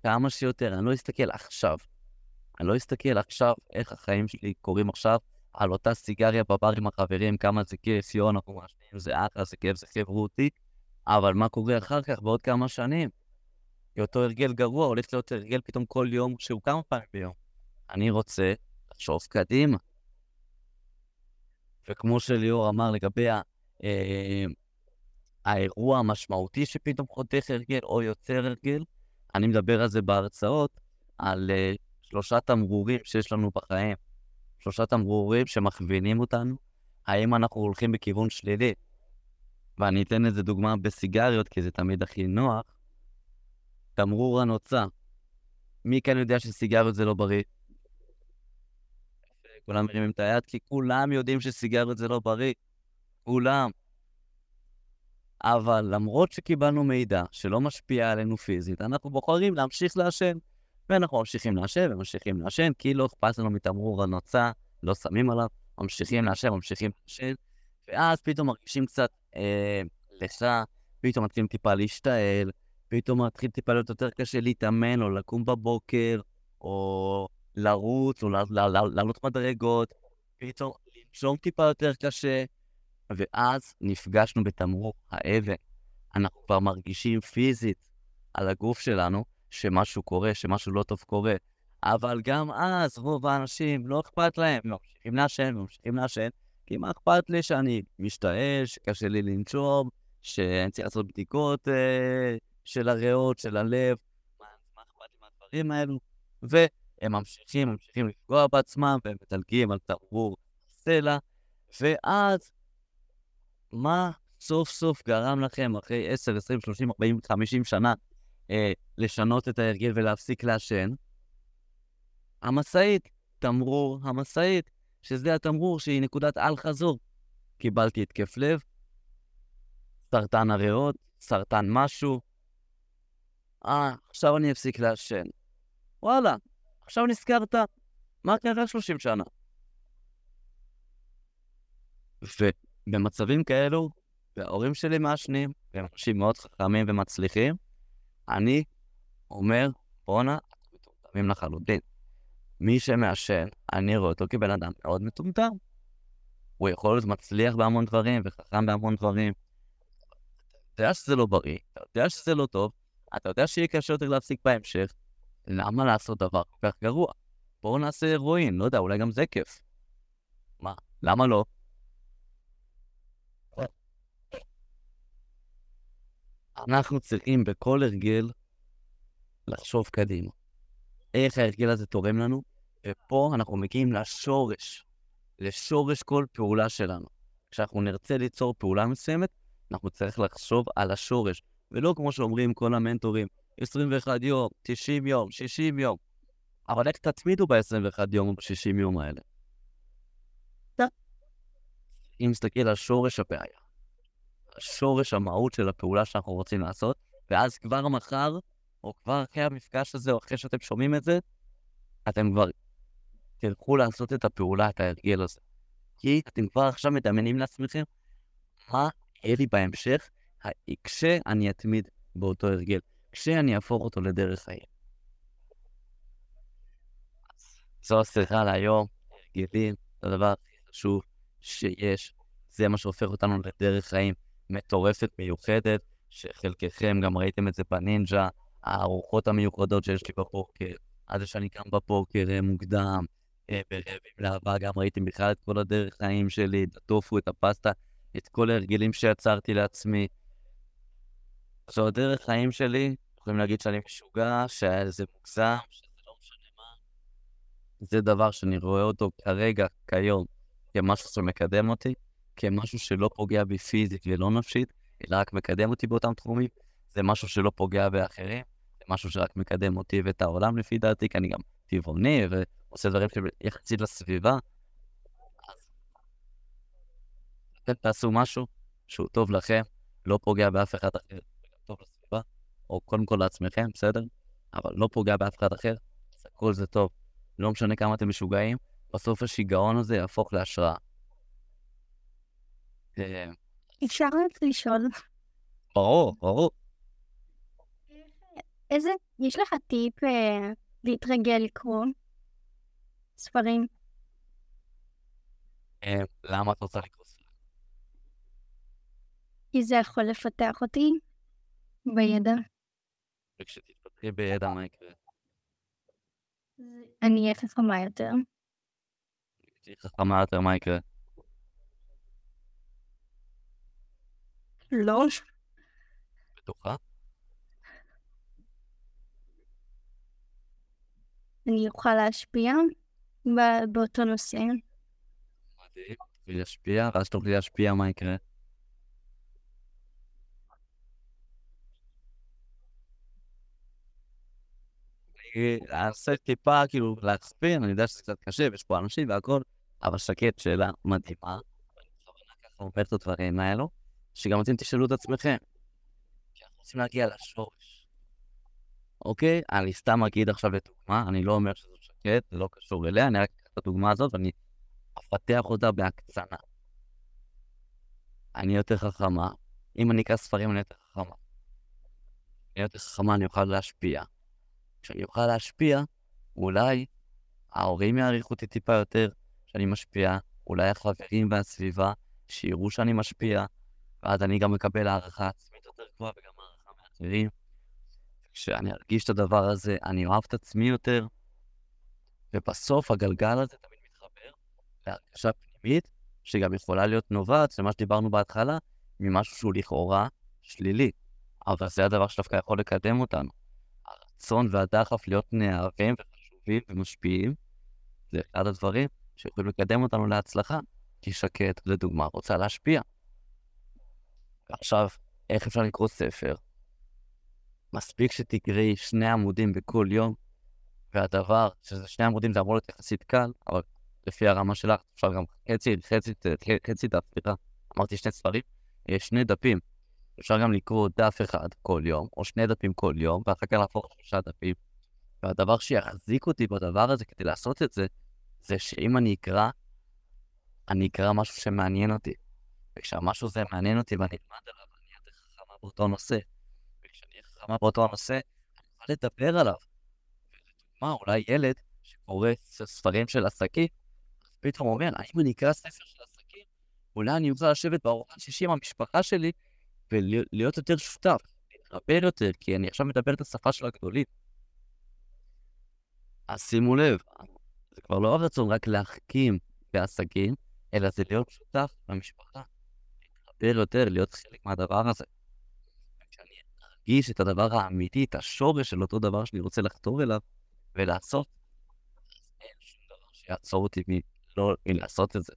כמה שיותר, אני לא אסתכל עכשיו. אני לא אסתכל עכשיו איך החיים שלי קורים עכשיו, על אותה סיגריה בבר עם החברים, כמה זה כיף, יו, אנחנו מעשנים, זה אחלה, זה כיף, זה חברותי, אבל מה קורה אחר כך בעוד כמה שנים? כי אותו הרגל גרוע הולך להיות הרגל פתאום כל יום שהוא כמה פעמים ביום. אני רוצה לחשוב קדימה. וכמו שליאור אמר לגבי ה, אה, האירוע המשמעותי שפתאום חותך הרגל או יוצר הרגל, אני מדבר על זה בהרצאות, על אה, שלושה תמרורים שיש לנו בחיים. שלושה תמרורים שמכווינים אותנו, האם אנחנו הולכים בכיוון שלילי. ואני אתן איזה דוגמה בסיגריות, כי זה תמיד הכי נוח. תמרור הנוצה. מי כאן יודע שסיגריות זה לא בריא? כולם מרימים את היד, כי כולם יודעים שסיגריות זה לא בריא. כולם. אבל למרות שקיבלנו מידע שלא משפיע עלינו פיזית, אנחנו בוחרים להמשיך לעשן. ואנחנו ממשיכים לעשן וממשיכים לעשן, כי לא אכפת לנו מתמרור הנוצה, לא שמים עליו, ממשיכים לעשן, ממשיכים לעשן, ואז פתאום מרגישים קצת אה, לחה, פתאום מתחילים טיפה להשתעל, פתאום מתחיל טיפה להיות יותר קשה להתאמן, או לקום בבוקר, או לרוץ, או לעלות מדרגות, פתאום לנשום טיפה יותר קשה, ואז נפגשנו בתמרור האבן. אנחנו כבר מרגישים פיזית על הגוף שלנו שמשהו קורה, שמשהו לא טוב קורה. אבל גם אז רוב האנשים לא אכפת להם, ממשיכים לעשן, ממשיכים לעשן, כי מה אכפת לי שאני משתעל, שקשה לי לנשום, שאני צריך לעשות בדיקות אה, של הריאות, של הלב, מה, אכפת לי מהדברים האלו? והם ממשיכים, ממשיכים לפגוע בעצמם, והם מדלגים על תמרור סלע, ואז מה סוף סוף גרם לכם אחרי 10, 20, 30, 40, 50 שנה אה, לשנות את ההרגל ולהפסיק לעשן? המשאית, תמרור המשאית, שזה התמרור שהיא נקודת אל-חזור. קיבלתי התקף לב, סרטן הריאות, סרטן משהו. אה, עכשיו אני אפסיק לעשן. וואלה, עכשיו נזכרת, מה קרה 30 שנה? ובמצבים כאלו, וההורים שלי מעשנים, והם אנשים מאוד חכמים ומצליחים, אני אומר, בואנה, מטומטמים לחלוטין. מי שמעשן, אני רואה אותו כבן אדם מאוד מטומטם. הוא יכול להיות מצליח בהמון דברים וחכם בהמון דברים. אתה יודע שזה לא בריא, אתה יודע שזה לא טוב, אתה יודע שיהיה קשה יותר להפסיק בהמשך, למה לעשות דבר כל כך גרוע? בואו נעשה הירואין, לא יודע, אולי גם זה כיף. מה, למה לא? אנחנו צריכים בכל הרגל לחשוב קדימה. איך ההרגל הזה תורם לנו, ופה אנחנו מגיעים לשורש, לשורש כל פעולה שלנו. כשאנחנו נרצה ליצור פעולה מסוימת, אנחנו צריך לחשוב על השורש, ולא כמו שאומרים כל המנטורים, 21 יום, 90 יום, 60 יום. אבל איך תתמידו ב-21 יום או ב-60 יום האלה? אם נסתכל על שורש הבעיה, שורש המהות של הפעולה שאנחנו רוצים לעשות, ואז כבר מחר, או כבר אחרי המפגש הזה, או אחרי שאתם שומעים את זה, אתם כבר תלכו לעשות את הפעולה, את ההרגל הזה. כי אתם כבר עכשיו מדמיינים לעצמכם מה יהיה לי בהמשך כשאני אתמיד באותו הרגל, כשאני אהפוך אותו לדרך חיים. זו השיחה להיום, הרגלים, זה הדבר הכי חשוב שיש. זה מה שהופך אותנו לדרך חיים מטורפת, מיוחדת, שחלקכם גם ראיתם את זה בנינג'ה, הארוחות המיוחדות שיש לי בבוקר, עד שאני קם בבוקר אה, מוקדם, אה, ברבים לאהבה, גם ראיתם בכלל את כל הדרך חיים שלי, את הטופו, את הפסטה, את כל ההרגלים שיצרתי לעצמי. זו הדרך חיים שלי, יכולים להגיד שאני משוגע, שזה מוגזם, שזה לא משנה מה. זה דבר שאני רואה אותו כרגע, כיום, כמשהו שמקדם אותי, כמשהו שלא פוגע בי פיזית ולא נפשית, אלא רק מקדם אותי באותם תחומים. זה משהו שלא פוגע באחרים, זה משהו שרק מקדם אותי ואת העולם לפי דעתי, כי אני גם טבעוני ועושה דברים יחסית לסביבה. אז תעשו משהו שהוא טוב לכם, לא פוגע באף אחד אחר, או קודם כל לעצמכם, בסדר? אבל לא פוגע באף אחד אחר, אז הכל זה טוב. לא משנה כמה אתם משוגעים, בסוף השיגעון הזה יהפוך להשראה. אה, אפשר רק לשאול. ברור, ברור. איזה, יש לך טיפ אה, להתרגל לקרוא ספרים? אה, למה את רוצה לקרוא ספרים? כי זה יכול לפתח אותי בידע. וכשתתפתחי בידע, מה יקרה? אני אהיה חכמה יותר. כשתהיי חכמה יותר, מה יקרה? לא. בטוחה? אני אוכל להשפיע באותו נושא. מדהים, תוכלי להשפיע, ואז תוכלי להשפיע, מה יקרה? אעשה טיפה, כאילו, להסביר, אני יודע שזה קצת קשה, ויש פה אנשים והכל, אבל שקט, שאלה מדהימה. אומר את הדברים האלו. שגם אתם תשאלו את עצמכם. כי אנחנו רוצים להגיע לשורש. אוקיי? אני סתם אגיד עכשיו לדוגמה, אני לא אומר שזו שקט, זה לא קשור אליה, אני רק אקח את הדוגמה הזאת ואני אפתח אותה בהקצנה. אני יותר חכמה. אם אני אקרא ספרים, אני יותר חכמה. אני יותר חכמה, אני אוכל להשפיע. כשאני אוכל להשפיע, אולי ההורים יעריכו אותי טיפה יותר שאני משפיע, אולי החברים והסביבה שיראו שאני משפיע, ואז אני גם מקבל הערכה עצמית יותר גבוהה וגם הערכה מאחרים. כשאני ארגיש את הדבר הזה, אני אוהב את עצמי יותר, ובסוף הגלגל הזה תמיד מתחבר להרגשה פנימית, שגם יכולה להיות נובעת, זה מה שדיברנו בהתחלה, ממשהו שהוא לכאורה שלילי. אבל זה הדבר שדווקא יכול לקדם אותנו. הרצון והדחף להיות נאהבים וחשובים ומשפיעים, זה אחד הדברים שיכולים לקדם אותנו להצלחה. כי שקט, לדוגמה, רוצה להשפיע. ועכשיו, איך אפשר לקרוא ספר? מספיק שתקראי שני עמודים בכל יום, והדבר, שזה שני עמודים זה אמור להיות יחסית קל, אבל לפי הרמה שלך, אפשר גם חצי, חצי, חצי דף, סליחה, אמרתי שני ספרים, שני דפים. אפשר גם לקרוא דף אחד כל יום, או שני דפים כל יום, ואחר כך להפוך שלושה דפים. והדבר שיחזיק אותי בדבר הזה כדי לעשות את זה, זה שאם אני אקרא, אני אקרא משהו שמעניין אותי. וכשהמשהו הזה מעניין אותי ואני אלמד עליו, אני אהיה חכמה באותו נושא. וכשאני אהיה חכמה באותו הנושא, אני אוכל לדבר עליו. ולדוגמה, אולי ילד שקורא ספרים של עסקים, אז פתאום אומר, האם אני אקרא ספר של עסקים? אולי אני אוכל לשבת בארוחת שישי עם המשפחה שלי ולהיות יותר שותף, להתחבר יותר, כי אני עכשיו מדבר את השפה של הגדולים. אז שימו לב, זה כבר לא הרצון רק להחכים בעסקים, אלא זה להיות שותף במשפחה. יותר יותר להיות חלק מהדבר הזה. כשאני ארגיש את הדבר האמיתי, את השורש של אותו דבר שאני רוצה לחתור אליו ולעשות, אז אין שום דבר שיעצור אותי מלא מלעשות את זה.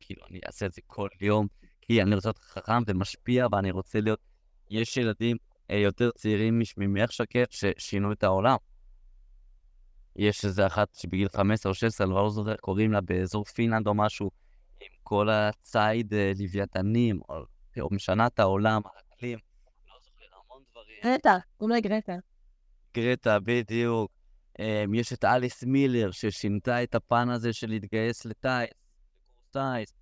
כאילו, אני אעשה את זה כל יום, כי אני רוצה להיות חכם ומשפיע, ואני רוצה להיות... יש ילדים אה, יותר צעירים ממך שקט ששינו את העולם. יש איזה אחת שבגיל 15 או 16, אני לא זוכר, קוראים לה באזור פינלנד או משהו, עם כל הציד אה, לוויתנים, או, או משנה את העולם, האקלים, לא זוכר, המון דברים. גרטה, לה גרטה. גרטה, בדיוק. אמ, יש את אליס מילר, ששינתה את הפן הזה של להתגייס לטייס.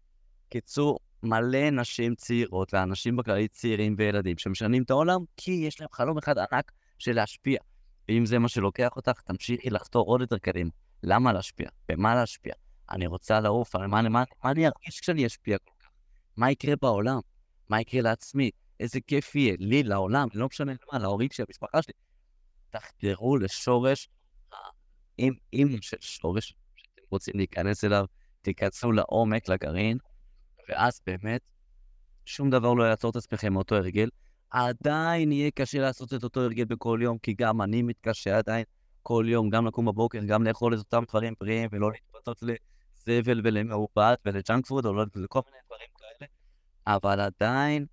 קיצור, מלא נשים צעירות, ואנשים בכללי צעירים וילדים, שמשנים את העולם, כי יש להם חלום אחד ענק של להשפיע. ואם זה מה שלוקח אותך, תמשיכי לחתור עוד יותר קדימה. למה להשפיע? במה להשפיע? אני רוצה לעוף, מה, מה, מה, מה אני ארגיש כשאני אשפיע כל כך? מה יקרה בעולם? מה יקרה לעצמי? איזה כיף יהיה לי, לעולם, לא משנה למה, להורים שלי, המשפחה שלי. תחתרו לשורש, אימא של שורש שאתם רוצים להיכנס אליו, תיכנסו לעומק, לגרעין, ואז באמת שום דבר לא יעצור את עצמכם מאותו הרגל. עדיין יהיה קשה לעשות את אותו הרגל בכל יום, כי גם אני מתקשה עדיין כל יום, גם לקום בבוקר, גם לאכול את אותם דברים בריאים, ולא להתפתות לזבל ולמעובד ול junk food, או לא לכל מיני דברים כאלה, אבל עדיין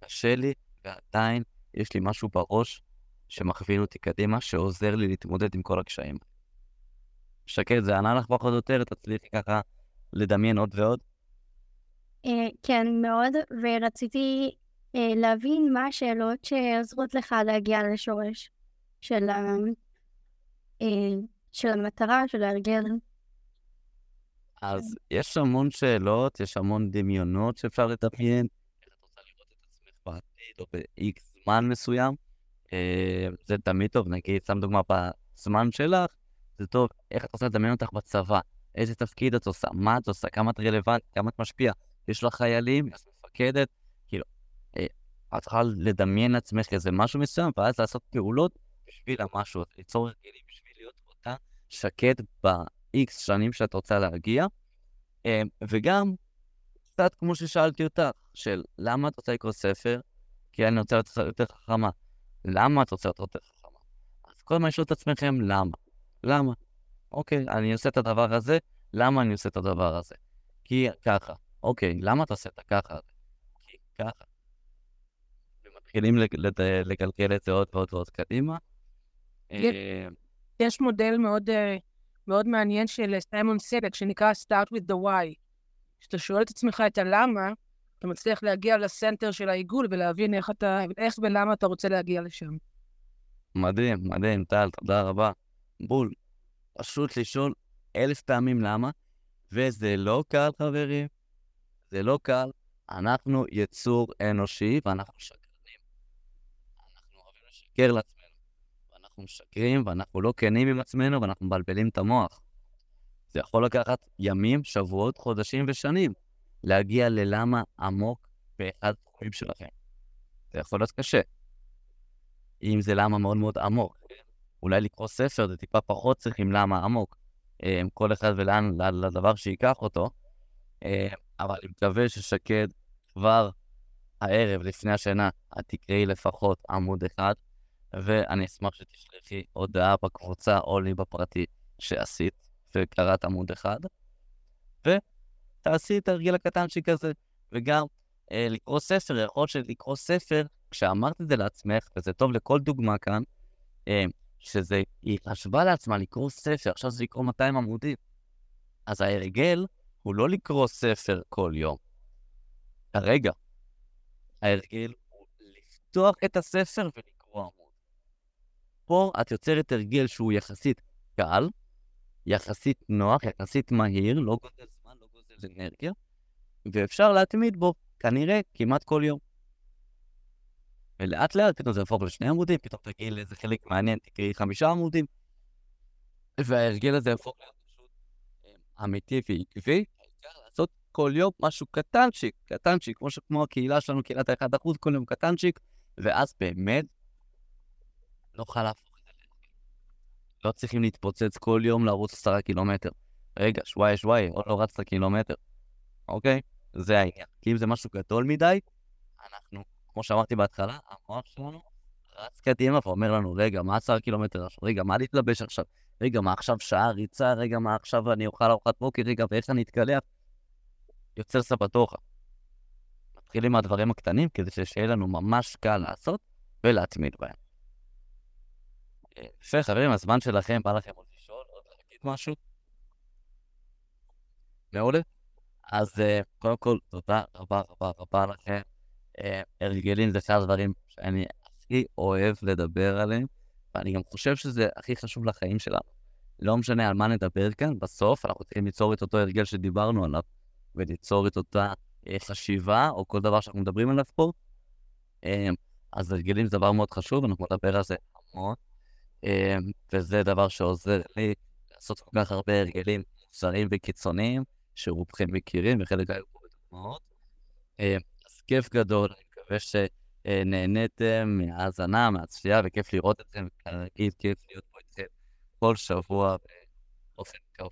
קשה לי, ועדיין יש לי משהו בראש שמכווין אותי קדימה, שעוזר לי להתמודד עם כל הקשיים. שקד, זה ענה לך פחות או יותר, תצליחי ככה לדמיין עוד ועוד? אה, כן, מאוד, ורציתי אה, להבין מה השאלות שעוזרות לך להגיע לשורש של, ה... אה, של המטרה, של ההרגל. אז יש המון שאלות, יש המון דמיונות שאפשר לדמיין. איך את רוצה לראות את עצמך בעתיד או ב-X זמן מסוים? זה תמיד טוב, נגיד, שם דוגמה בזמן שלך, זה טוב. איך את רוצה לדמיין אותך בצבא? איזה תפקיד את עושה? מה את עושה? כמה את רלוונטית? כמה את משפיעה? יש לך חיילים, יש מפקדת, כאילו, אה, את צריכה לדמיין לעצמך איזה משהו מסוים, ואז לעשות פעולות בשביל המשהו ליצור הרגלים בשביל להיות אותה שקט ב-X שנים שאת רוצה להגיע. אה, וגם, קצת כמו ששאלתי אותך, של למה את רוצה לקרוא ספר? כי אני רוצה להיות יותר חכמה. למה את רוצה להיות יותר חכמה? אז כל הזמן את עצמכם למה. למה? אוקיי, אני עושה את הדבר הזה, למה אני עושה את הדבר הזה? כי ככה. אוקיי, למה אתה עושה את הככה? כי ככה. ומתחילים לגלגל את זה עוד ועוד ועוד קדימה. אה, יש מודל מאוד, אה, מאוד מעניין של סיימון סלק, שנקרא Start with the Why. כשאתה שואל את עצמך את הלמה, אתה מצליח להגיע לסנטר של העיגול ולהבין איך אתה, איך ולמה אתה רוצה להגיע לשם. מדהים, מדהים, טל, תודה רבה. בול. פשוט לשאול אלף פעמים למה, וזה לא קל, חברים. זה לא קל. אנחנו יצור אנושי ואנחנו שקרנים. אנחנו אוהבים לשקר לעצמנו. ואנחנו משקרים ואנחנו לא כנים עם עצמנו ואנחנו מבלבלים את המוח. זה יכול לקחת ימים, שבועות, חודשים ושנים להגיע ללמה עמוק באחד התחומים שלכם. זה יכול להיות קשה. אם זה למה מאוד מאוד עמוק. אולי לקרוא ספר זה טיפה פחות צריכים למה עמוק. אה, כל אחד ולאן, לדבר שייקח אותו. אבל אני מקווה ששקד כבר הערב, לפני השינה, את תקראי לפחות עמוד אחד, ואני אשמח שתשלחי הודעה בקבוצה או לי בפרטי שעשית וקראת עמוד אחד, ותעשי את הרגיל הקטנצ'יק הזה, וגם אה, לקרוא ספר, יכול להיות שלקרוא ספר, כשאמרת את זה לעצמך, וזה טוב לכל דוגמה כאן, אה, שזה, היא חשבה לעצמה לקרוא ספר, עכשיו זה לקרוא 200 עמודים. אז ההרגל הוא לא לקרוא ספר כל יום. כרגע, ההרגל הוא לפתוח את הספר ולקרוא עמוד. פה את יוצרת הרגל שהוא יחסית קל, יחסית נוח, יחסית מהיר, לא גוזל זמן, לא גוזל אנרגיה, ואפשר להתמיד בו, כנראה, כמעט כל יום. ולאט לאט פתאום זה יהפוך לשני עמודים, פתאום תגיעי לאיזה חלק מעניין, תקראי חמישה עמודים, וההרגל הזה יהפוך להיות אמיתי ועקבי, העיקר לעשות כל יום משהו קטנצ'יק, קטנצ'יק, כמו שכמו הקהילה שלנו, קהילת ה-1%, כל יום קטנצ'יק, ואז באמת נוכל להפוך את זה לא צריכים להתפוצץ כל יום לרוץ עשרה קילומטר. רגע, שוואי שוואי, עוד לא רצת קילומטר, אוקיי? זה העניין. כי אם זה משהו גדול מדי, אנחנו, כמו שאמרתי בהתחלה, המוח שלנו רץ קדימה ואומר לנו, רגע, מה עשרה קילומטר עכשיו? רגע, מה להתלבש עכשיו? רגע, מה עכשיו שעה ריצה? רגע, מה עכשיו אני אוכל ארוחת בוקר? רגע, ואיך אני אתקלח? יוצר סבתוכה. מתחילים מהדברים הקטנים כדי שיהיה לנו ממש קל לעשות ולהתמיד בהם. יפה, חברים, הזמן שלכם, בא לכם עוד לשאול, עוד להגיד משהו? מעולה. אז uh, קודם כל, תודה רבה רבה רבה לכם. Uh, הרגלים זה אחד הדברים שאני הכי אוהב לדבר עליהם. ואני גם חושב שזה הכי חשוב לחיים שלנו. לא משנה על מה נדבר כאן, בסוף אנחנו צריכים ליצור את אותו הרגל שדיברנו עליו, וליצור את אותה אה, חשיבה, או כל דבר שאנחנו מדברים עליו פה. אה, אז הרגלים זה דבר מאוד חשוב, אנחנו נדבר על זה המון, אה, וזה דבר שעוזר לי לעשות כל כך הרבה הרגלים מוסריים וקיצוניים, שרובכם מכירים, וחלק היו פה בדוגמאות. אז כיף גדול, אני מקווה שנהניתם מהאזנה, מהצפייה, וכיף לראות אתכם, כרגיל, כיף להיות פה איתכם כל שבוע באופן קבוע